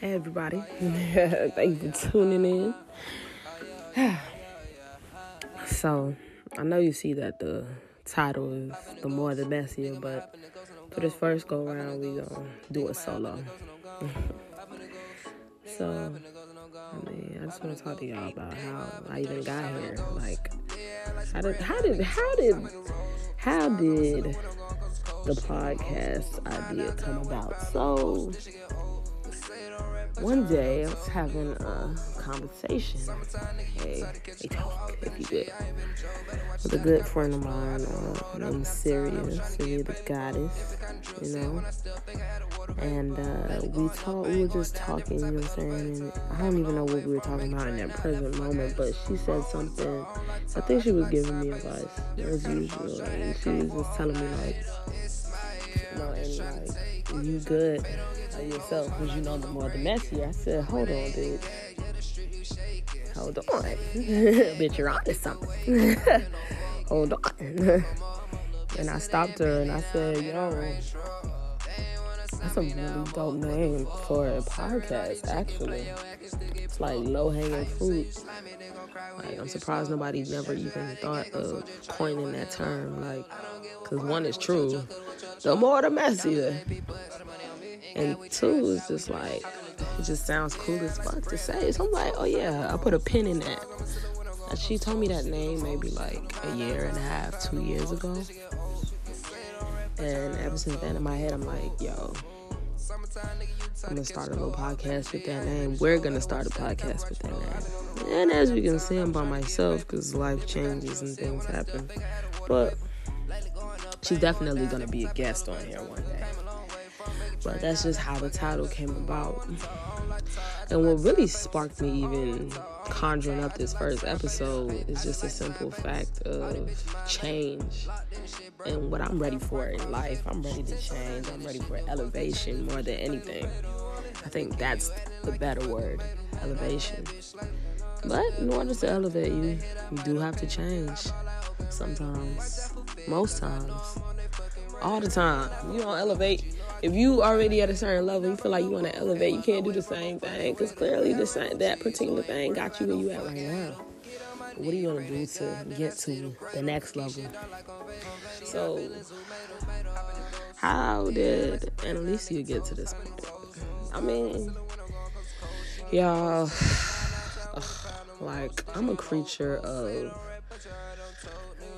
Hey everybody, thank you for tuning in. so, I know you see that the title is The More the Messier, but for this first go round, we gonna do it solo. so, I mean, I just want to talk to y'all about how I even got here. Like, how did, how did, how did, how did the podcast idea come about? So, one day I was having a conversation, a, a talk, if you will, with a good friend of mine uh, named Syria, Syria the goddess, you know. And uh, we talked, we were just talking, you know what I'm saying? And I don't even know what we were talking about in that present moment, but she said something. I think she was giving me advice, as usual. And she was just telling me, like, you know, and like, you good yourself because you know the more the messier. I said, hold on, bitch. Hold on. bitch, you're onto something. hold on. and I stopped her and I said, yo, that's a really dope name for a podcast, actually. It's like low hanging fruit. Like, I'm surprised nobody never even thought of coining that term. Like, because one is true, the more the messier. And two is just like, it just sounds cool as fuck to say. So I'm like, oh yeah, I put a pin in that. And she told me that name maybe like a year and a half, two years ago. And ever since then in my head, I'm like, yo, I'm gonna start a little podcast with that name. We're gonna start a podcast with that name. And as you can see, I'm by myself because life changes and things happen. But she's definitely gonna be a guest on here one day. But that's just how the title came about. And what really sparked me even conjuring up this first episode is just a simple fact of change and what I'm ready for in life. I'm ready to change. I'm ready for elevation more than anything. I think that's the better word elevation. But in order to elevate you, you do have to change. Sometimes, most times, all the time. You don't elevate if you already at a certain level, you feel like you want to elevate, you can't do the same thing because clearly the same, that particular thing got you where you at right now. What are you gonna do to get to the next level? So, how did Annalicia get to this point? I mean, y'all, like I'm a creature of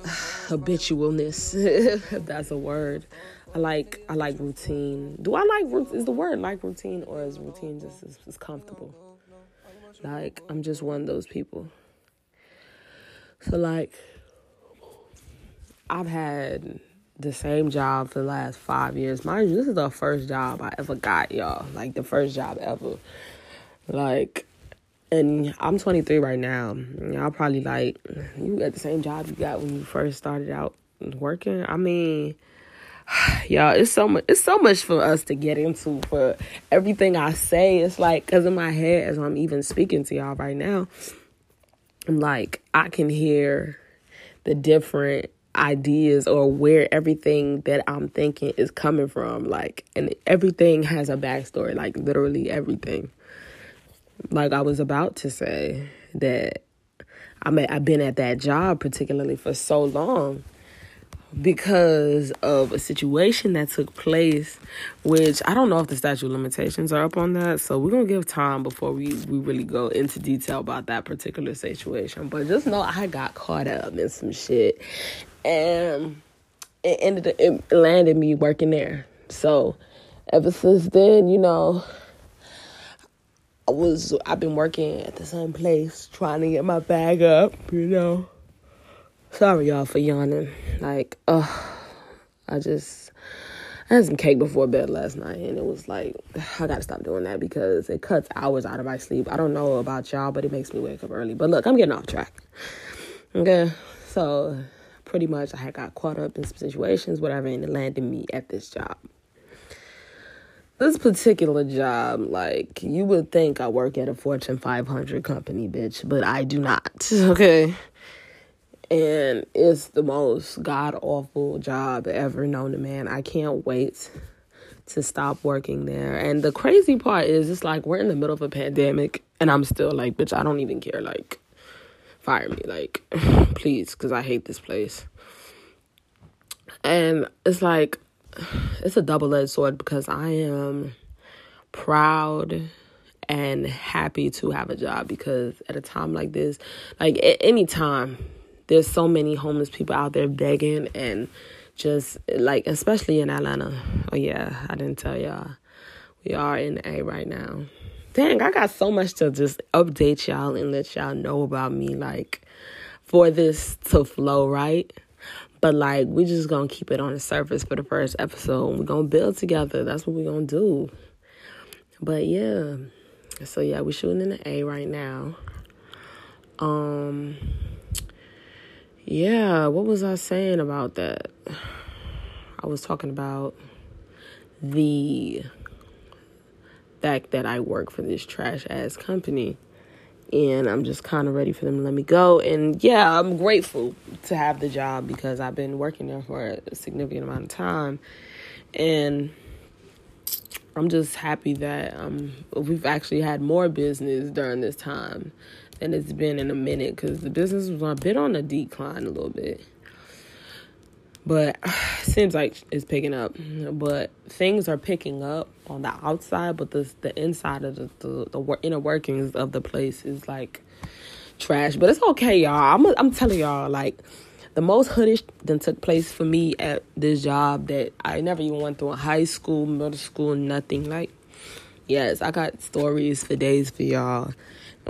habitualness, if that's a word. I like I like routine. Do I like is the word like routine or is routine just as, as comfortable? Like I'm just one of those people. So like I've had the same job for the last five years. Mind you, this is the first job I ever got, y'all. Like the first job ever. Like and I'm 23 right now. Y'all probably like you got the same job you got when you first started out working. I mean, y'all it's so much it's so much for us to get into for everything i say. It's like because in my head as i'm even speaking to y'all right now i'm like i can hear the different ideas or where everything that i'm thinking is coming from like and everything has a backstory like literally everything. Like i was about to say that i mean i've been at that job particularly for so long because of a situation that took place, which I don't know if the statute limitations are up on that. So we're gonna give time before we, we really go into detail about that particular situation. But just know I got caught up in some shit and it ended it landed me working there. So ever since then, you know, I was I've been working at the same place trying to get my bag up, you know. Sorry, y'all, for yawning. Like, uh, I just I had some cake before bed last night, and it was like I gotta stop doing that because it cuts hours out of my sleep. I don't know about y'all, but it makes me wake up early. But look, I'm getting off track. Okay, so pretty much I had got caught up in some situations, whatever, and it landed me at this job. This particular job, like you would think I work at a Fortune 500 company, bitch, but I do not. Okay and it's the most god awful job ever known to man. I can't wait to stop working there. And the crazy part is, it's like we're in the middle of a pandemic, and I'm still like, bitch, I don't even care. Like, fire me, like, please, because I hate this place. And it's like, it's a double edged sword because I am proud and happy to have a job because at a time like this, like at any time, there's so many homeless people out there begging and just like especially in Atlanta. Oh yeah, I didn't tell y'all. We are in A right now. Dang, I got so much to just update y'all and let y'all know about me like for this to flow, right? But like we just gonna keep it on the surface for the first episode. We're gonna build together. That's what we're gonna do. But yeah. So yeah, we're shooting in the A right now. Um yeah, what was I saying about that? I was talking about the fact that I work for this trash ass company and I'm just kind of ready for them to let me go. And yeah, I'm grateful to have the job because I've been working there for a significant amount of time. And I'm just happy that um, we've actually had more business during this time than it's been in a minute because the business was a bit on a decline a little bit. But seems like it's picking up. But things are picking up on the outside, but the the inside of the the, the inner workings of the place is like trash. But it's okay, y'all. I'm I'm telling y'all like the most hoodish that took place for me at this job that I never even went through in high school, middle school, nothing. Like, yes, I got stories for days for y'all.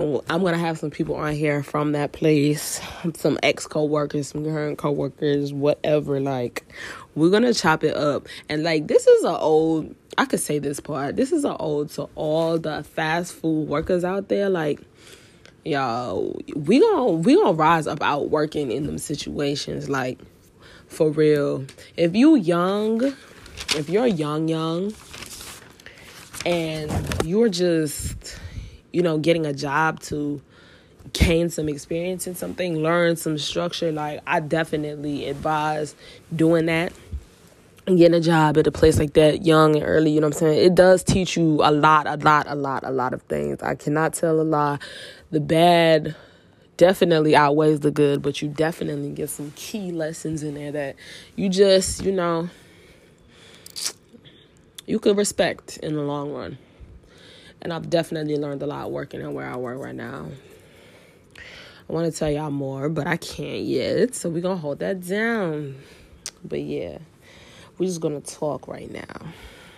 I'm gonna have some people on here from that place, some ex co-workers, some current co-workers, whatever. Like, we're gonna chop it up. And like, this is an old. I could say this part. This is an old to all the fast food workers out there. Like, y'all we gonna we gonna rise up out working in them situations like for real if you young if you're young young and you're just you know getting a job to gain some experience in something learn some structure like i definitely advise doing that getting a job at a place like that young and early, you know what I'm saying? It does teach you a lot, a lot, a lot, a lot of things. I cannot tell a lie. The bad definitely outweighs the good, but you definitely get some key lessons in there that you just, you know, you could respect in the long run. And I've definitely learned a lot working at where I work right now. I want to tell y'all more, but I can't yet. So we're going to hold that down. But yeah we're just gonna talk right now.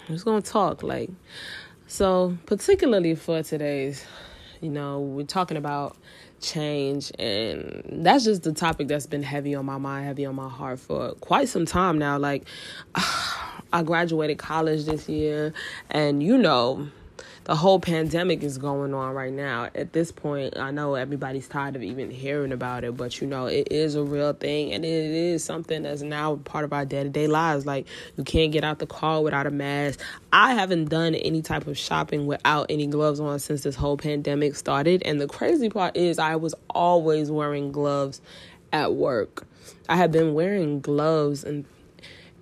We're just gonna talk like so particularly for today's, you know, we're talking about change and that's just the topic that's been heavy on my mind, heavy on my heart for quite some time now. Like I graduated college this year and you know the whole pandemic is going on right now. At this point, I know everybody's tired of even hearing about it, but you know, it is a real thing and it is something that's now part of our day to day lives. Like, you can't get out the car without a mask. I haven't done any type of shopping without any gloves on since this whole pandemic started. And the crazy part is, I was always wearing gloves at work. I have been wearing gloves and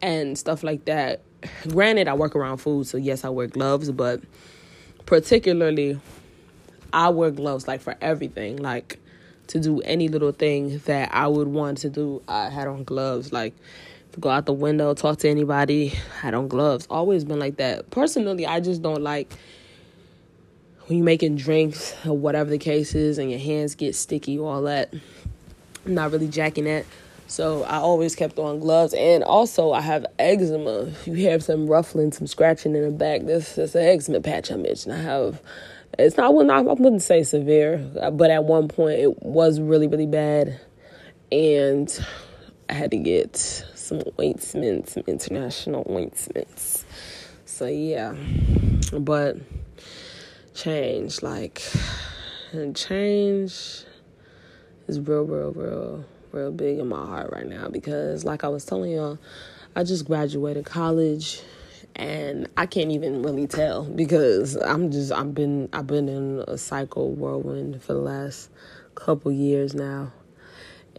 and stuff like that. Granted, I work around food, so yes, I wear gloves, but particularly I wear gloves like for everything, like to do any little thing that I would want to do. I had on gloves, like to go out the window, talk to anybody, I had on gloves. Always been like that. Personally, I just don't like when you're making drinks or whatever the case is and your hands get sticky, all that. I'm not really jacking that. So I always kept on gloves. And also, I have eczema. You have some ruffling, some scratching in the back. This is an eczema patch I mentioned. I have. It's not, I wouldn't, say severe, but at one point it was really, really bad. And I had to get some ointments, some international ointments. So, yeah. But change, like, change is real, real, real real big in my heart right now because, like I was telling y'all, I just graduated college and I can't even really tell because I'm just I've been I've been in a cycle whirlwind for the last couple years now.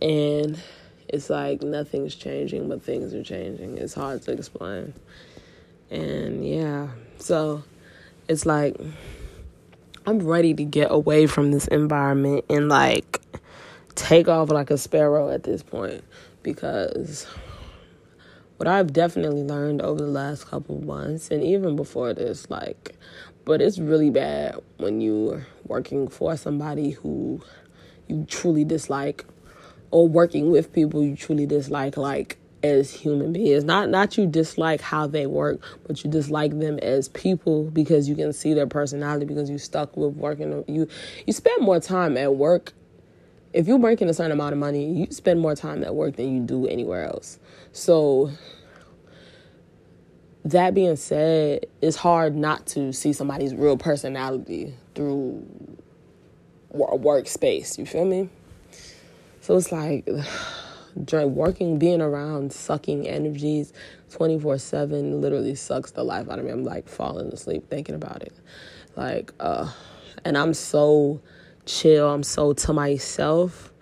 And it's like nothing's changing but things are changing. It's hard to explain. And yeah, so it's like I'm ready to get away from this environment and like take off like a sparrow at this point because what I've definitely learned over the last couple months and even before this like but it's really bad when you're working for somebody who you truly dislike or working with people you truly dislike like as human beings. Not not you dislike how they work but you dislike them as people because you can see their personality because you stuck with working you you spend more time at work if you're making a certain amount of money you spend more time at work than you do anywhere else so that being said it's hard not to see somebody's real personality through a workspace you feel me so it's like during working, being around, sucking energies 24 7 literally sucks the life out of me. I'm like falling asleep thinking about it. Like, uh, and I'm so chill, I'm so to myself.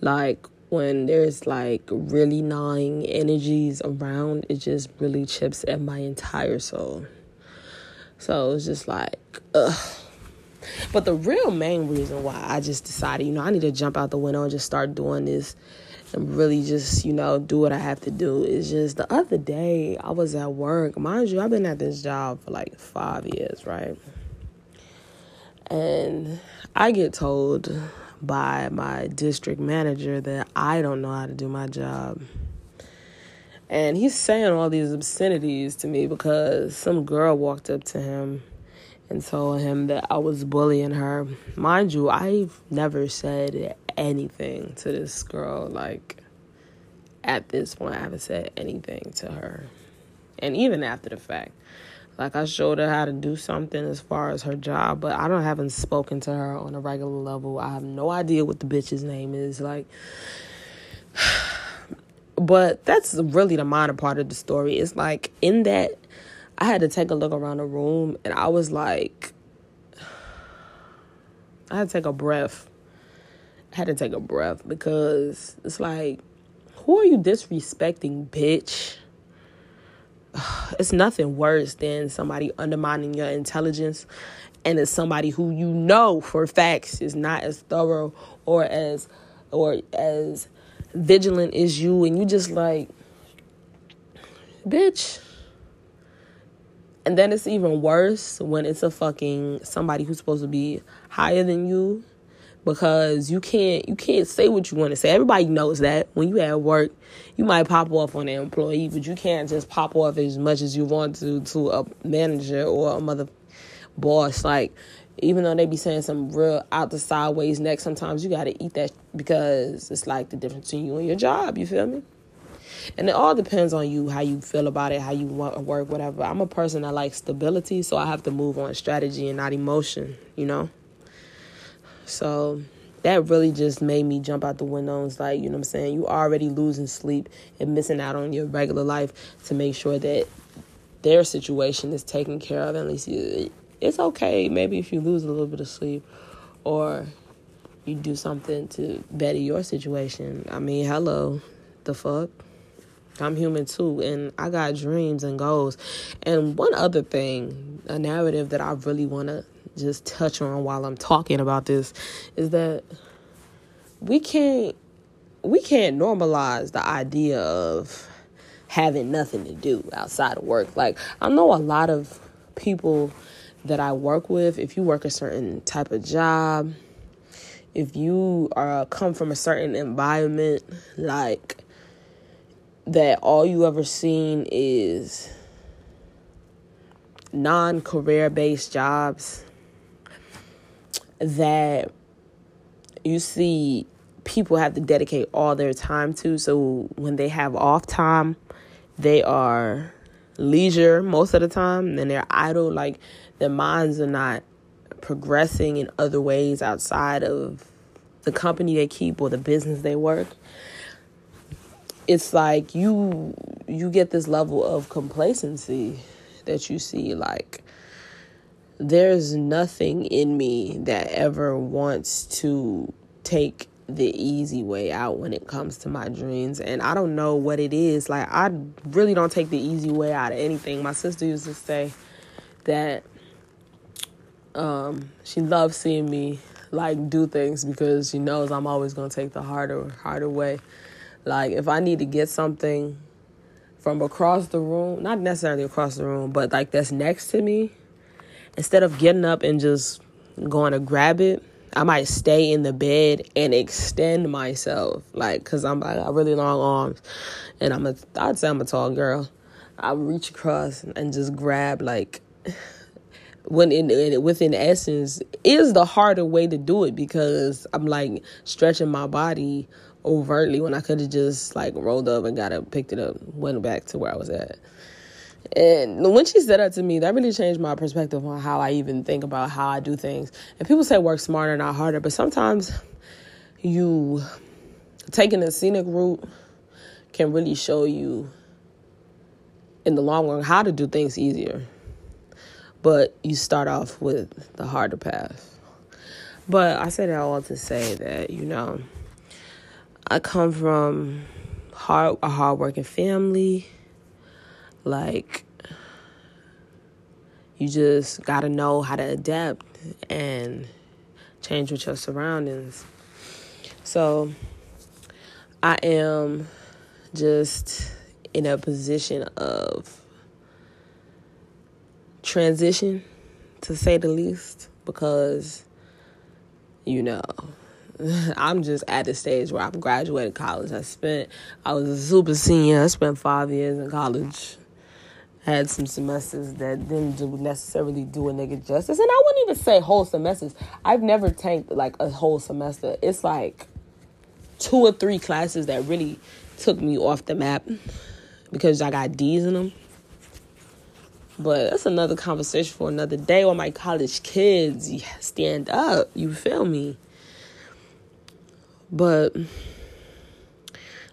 Like, when there's like really gnawing energies around, it just really chips at my entire soul. So it's just like, ugh. But the real main reason why I just decided, you know, I need to jump out the window and just start doing this and really just, you know, do what I have to do is just the other day I was at work. Mind you, I've been at this job for like five years, right? And I get told by my district manager that I don't know how to do my job. And he's saying all these obscenities to me because some girl walked up to him and told him that I was bullying her. Mind you, I've never said anything to this girl. Like, at this point, I haven't said anything to her. And even after the fact, like I showed her how to do something as far as her job, but I don't haven't spoken to her on a regular level. I have no idea what the bitch's name is. Like, but that's really the minor part of the story. It's like in that I had to take a look around the room and I was like, I had to take a breath. I had to take a breath because it's like, who are you disrespecting, bitch? It's nothing worse than somebody undermining your intelligence and it's somebody who you know for facts is not as thorough or as or as vigilant as you and you just like bitch. And then it's even worse when it's a fucking somebody who's supposed to be higher than you because you can't you can't say what you want to say. Everybody knows that when you at work, you might pop off on an employee, but you can't just pop off as much as you want to to a manager or a mother boss. Like even though they be saying some real out the sideways neck, sometimes you got to eat that because it's like the difference between you and your job. You feel me? And it all depends on you, how you feel about it, how you want to work, whatever. I'm a person that likes stability, so I have to move on strategy and not emotion, you know? So that really just made me jump out the window and like, you know what I'm saying? You already losing sleep and missing out on your regular life to make sure that their situation is taken care of. At least you, it's okay. Maybe if you lose a little bit of sleep or you do something to better your situation. I mean, hello, the fuck? I'm human too, and I got dreams and goals. And one other thing, a narrative that I really want to just touch on while I'm talking about this is that we can't we can't normalize the idea of having nothing to do outside of work. Like I know a lot of people that I work with, if you work a certain type of job, if you are come from a certain environment like that all you ever seen is non career based jobs that you see people have to dedicate all their time to. So when they have off time, they are leisure most of the time, and they're idle. Like their minds are not progressing in other ways outside of the company they keep or the business they work it's like you you get this level of complacency that you see like there's nothing in me that ever wants to take the easy way out when it comes to my dreams and I don't know what it is. Like I really don't take the easy way out of anything. My sister used to say that um, she loves seeing me like do things because she knows I'm always gonna take the harder harder way. Like if I need to get something from across the room, not necessarily across the room, but like that's next to me, instead of getting up and just going to grab it, I might stay in the bed and extend myself, like, cause I'm I got really long arms, and I'm a I'd say I'm a tall girl. I reach across and just grab like when in, in within essence is the harder way to do it because I'm like stretching my body overtly when I could have just like rolled up and got it, picked it up, went back to where I was at. And when she said that to me, that really changed my perspective on how I even think about how I do things. And people say work smarter, not harder, but sometimes you taking a scenic route can really show you in the long run how to do things easier. But you start off with the harder path. But I said that all to say that, you know, I come from hard a hardworking family. Like you just gotta know how to adapt and change with your surroundings. So I am just in a position of transition to say the least because you know I'm just at the stage where I've graduated college. I spent, I was a super senior. I spent five years in college. Had some semesters that didn't do necessarily do a nigga justice, and I wouldn't even say whole semesters. I've never tanked like a whole semester. It's like two or three classes that really took me off the map because I got D's in them. But that's another conversation for another day. Or my college kids, stand up. You feel me? But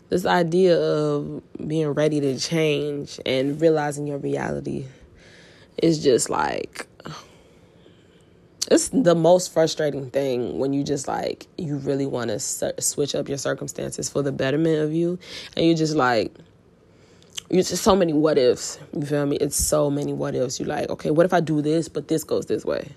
this idea of being ready to change and realizing your reality is just like it's the most frustrating thing when you just like you really want to switch up your circumstances for the betterment of you. And you just like it's just so many what ifs. You feel me? It's so many what ifs. You like okay what if i do this but this goes this way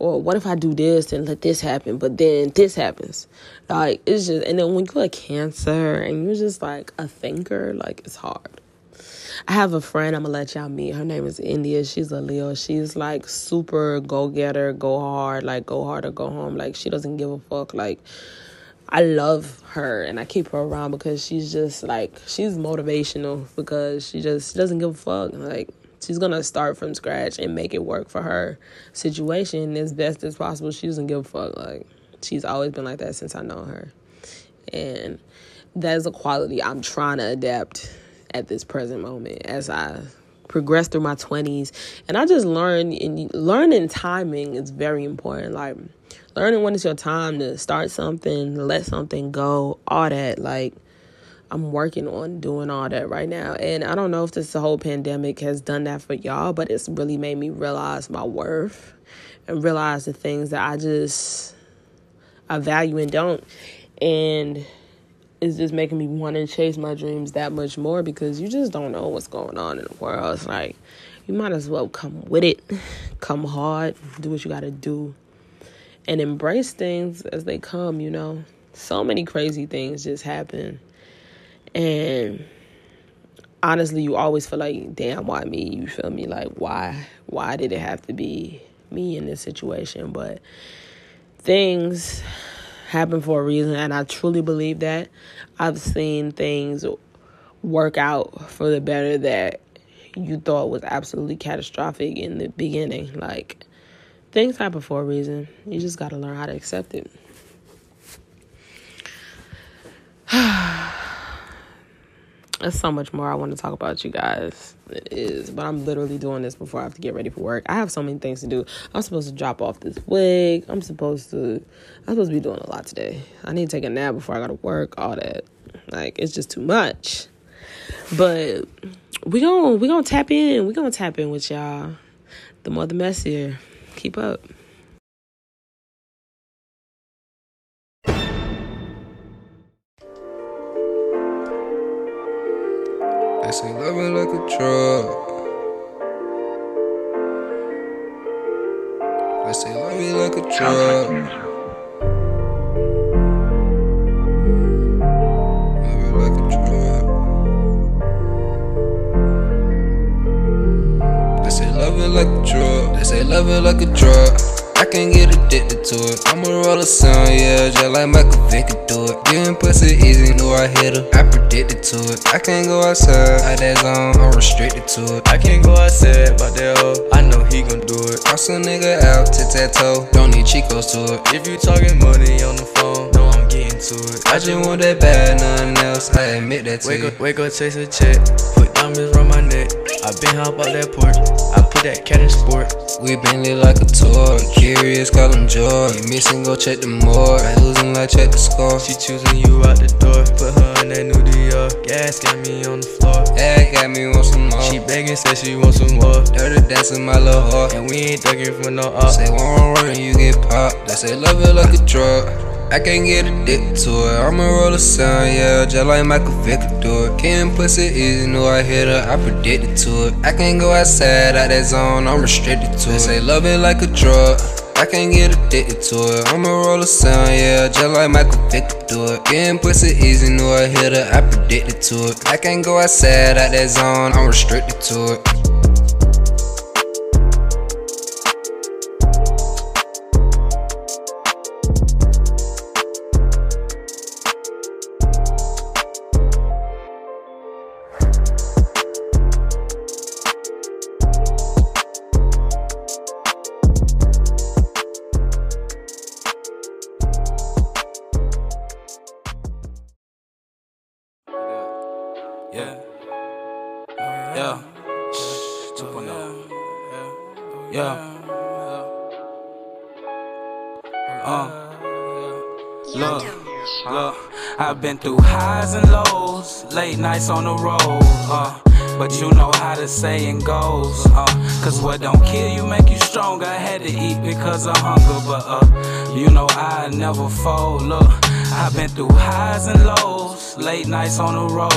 or what if I do this and let this happen, but then this happens? Like, it's just, and then when you're a cancer and you're just like a thinker, like, it's hard. I have a friend I'm gonna let y'all meet. Her name is India. She's a Leo. She's like super go getter, go hard, like go hard or go home. Like, she doesn't give a fuck. Like, I love her and I keep her around because she's just like, she's motivational because she just she doesn't give a fuck. Like, she's gonna start from scratch and make it work for her situation as best as possible. She doesn't give a fuck. Like she's always been like that since I know her, and that is a quality I'm trying to adapt at this present moment as I progress through my 20s and i just learned and learning timing is very important like learning when it's your time to start something let something go all that like I'm working on doing all that right now. And I don't know if this whole pandemic has done that for y'all, but it's really made me realize my worth and realize the things that I just I value and don't. And it's just making me want to chase my dreams that much more because you just don't know what's going on in the world. It's like you might as well come with it, come hard, do what you got to do, and embrace things as they come, you know. So many crazy things just happen and honestly, you always feel like, damn, why me? You feel me? Like, why? Why did it have to be me in this situation? But things happen for a reason, and I truly believe that. I've seen things work out for the better that you thought was absolutely catastrophic in the beginning. Like, things happen for a reason. You just got to learn how to accept it. There's so much more I want to talk about, you guys. It is, but I'm literally doing this before I have to get ready for work. I have so many things to do. I'm supposed to drop off this wig. I'm supposed to. I'm supposed to be doing a lot today. I need to take a nap before I go to work. All that, like, it's just too much. But we gonna we gonna tap in. We gonna tap in with y'all. The more the messier. Keep up. Say loving like a drug. They say love me like a drug. Love it like a drug. They say love it like a drug. They say love it like a drug. I can't get addicted to it. I'ma roll a song, yeah, just like Michael Vick could do it. Getting pussy easy, knew I hit her. I predicted to it. I can't go outside, out that zone, I'm restricted to it. I can't go outside, but that hoe, I know he gon' do it. Cross a nigga out, tit tat toe, don't need Chicos to it. If you talking money on the phone, know I'm getting to it. I just want that bad, nothing else, I admit that to Wake you. up, wake up, chase a check. Put diamonds around my neck. I been hop out that porch. That cat in sport. We been lit like a tour, curious, call him. You missing, go check the more. I losing, like check the score. She choosing you out the door. Put her in that new Dior. Gas got me on the floor. That got me want some more. She begging, said she want some more. Dirty dancing my little heart. And we ain't thugging for no up. Say one word and you get popped. They say love it like a drug. I can't get addicted to it. I'ma roll a sound, yeah, just like Michael Vick do it. Getting pussy easy, knew I hit her, I predicted to it. I can't go outside, out that zone, I'm restricted to it. They say love it like a drug. I can't get addicted to it. I'ma roll a sound, yeah, just like Michael Vick do it. Getting pussy easy, knew I hit her, I predicted to it. I can't go outside, out that zone, I'm restricted to it. Look, look, I've been through highs and lows, late nights on the road, uh, but you know how the saying goes, uh, cause what don't kill you make you stronger. I had to eat because of hunger, but uh, you know I never fold. Look, I've been through highs and lows, late nights on the road,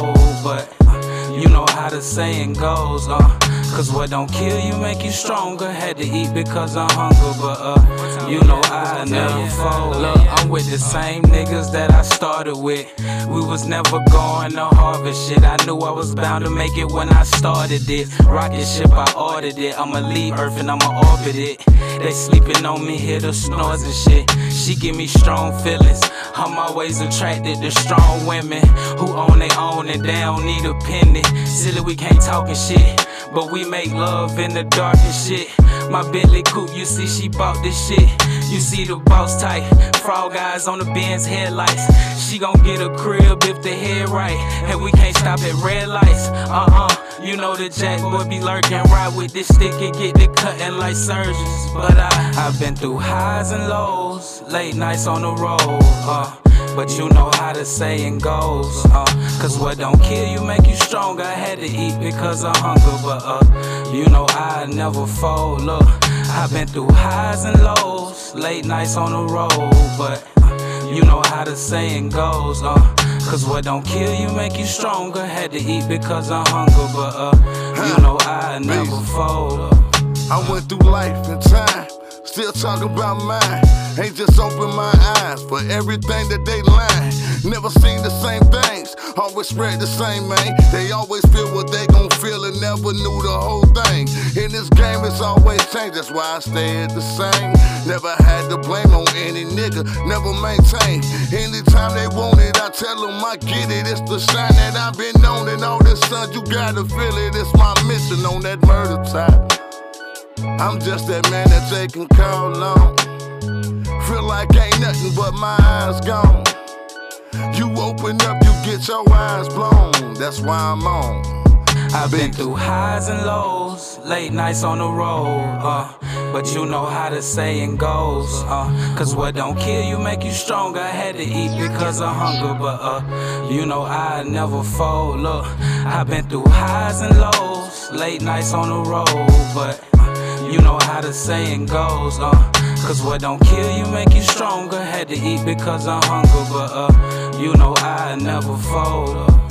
but uh, you know how the saying goes, uh, cause what don't kill you make you stronger. Had to eat because I'm hungry, but uh, you know I never fold. Look, I'm with the same niggas that I started with. We was never going to harvest shit. I knew I was bound to make it when I started it. Rocket ship, I ordered it. I'ma leave Earth and I'ma orbit it. They sleeping on me, hear the snores and shit. She give me strong feelings. I'm always attracted to strong women who own their own and they don't need a penny. Silly, we can't talk and shit, but we make love in the dark and shit. My Bentley coupe, you see, she bought this shit. You see the boss type, frog eyes on the Benz headlights. She gon' get a crib if the head right, and we can't stop at red lights. Uh uh, you know the jack boy be lurking, ride with this stick and get the cutting like surgeons. But I, I've been through highs and lows, late nights on the road. Uh, but you know how the saying goes, uh, cause what don't kill you make you stronger. I had to eat because of hunger, but uh, you know I never fold. Look, I've been through highs and lows, late nights on the road, but uh, you know how the saying goes, uh, cause what don't kill you make you stronger. Had to eat because of hunger, but uh, you know I never fold. I went through life and time, still talking about mine. Ain't just open my eyes for everything that they line. Never seen the same things, always spread the same, man. They always feel what they gon' feel and never knew the whole thing. In this game, it's always change, that's why I stay at the same. Never had to blame on any nigga, never maintain. Anytime they want it, I tell them I get it. It's the shine that I've been on, and all this sun, you gotta feel it. It's my mission on that murder time. I'm just that man that they can call on. Feel like ain't nothing but my eyes gone. You open up, you get your eyes blown. That's why I'm on. I've been through highs and lows, late nights on the road, uh, but you know how the saying goes, uh, cause what don't kill you make you stronger. I had to eat because of hunger, but uh, you know I never fold. Look, I've been through highs and lows, late nights on the road, but you know how the saying goes, uh, cause what don't kill you make you stronger. Had to eat because I'm hungry, but uh, you know I never fold. Uh.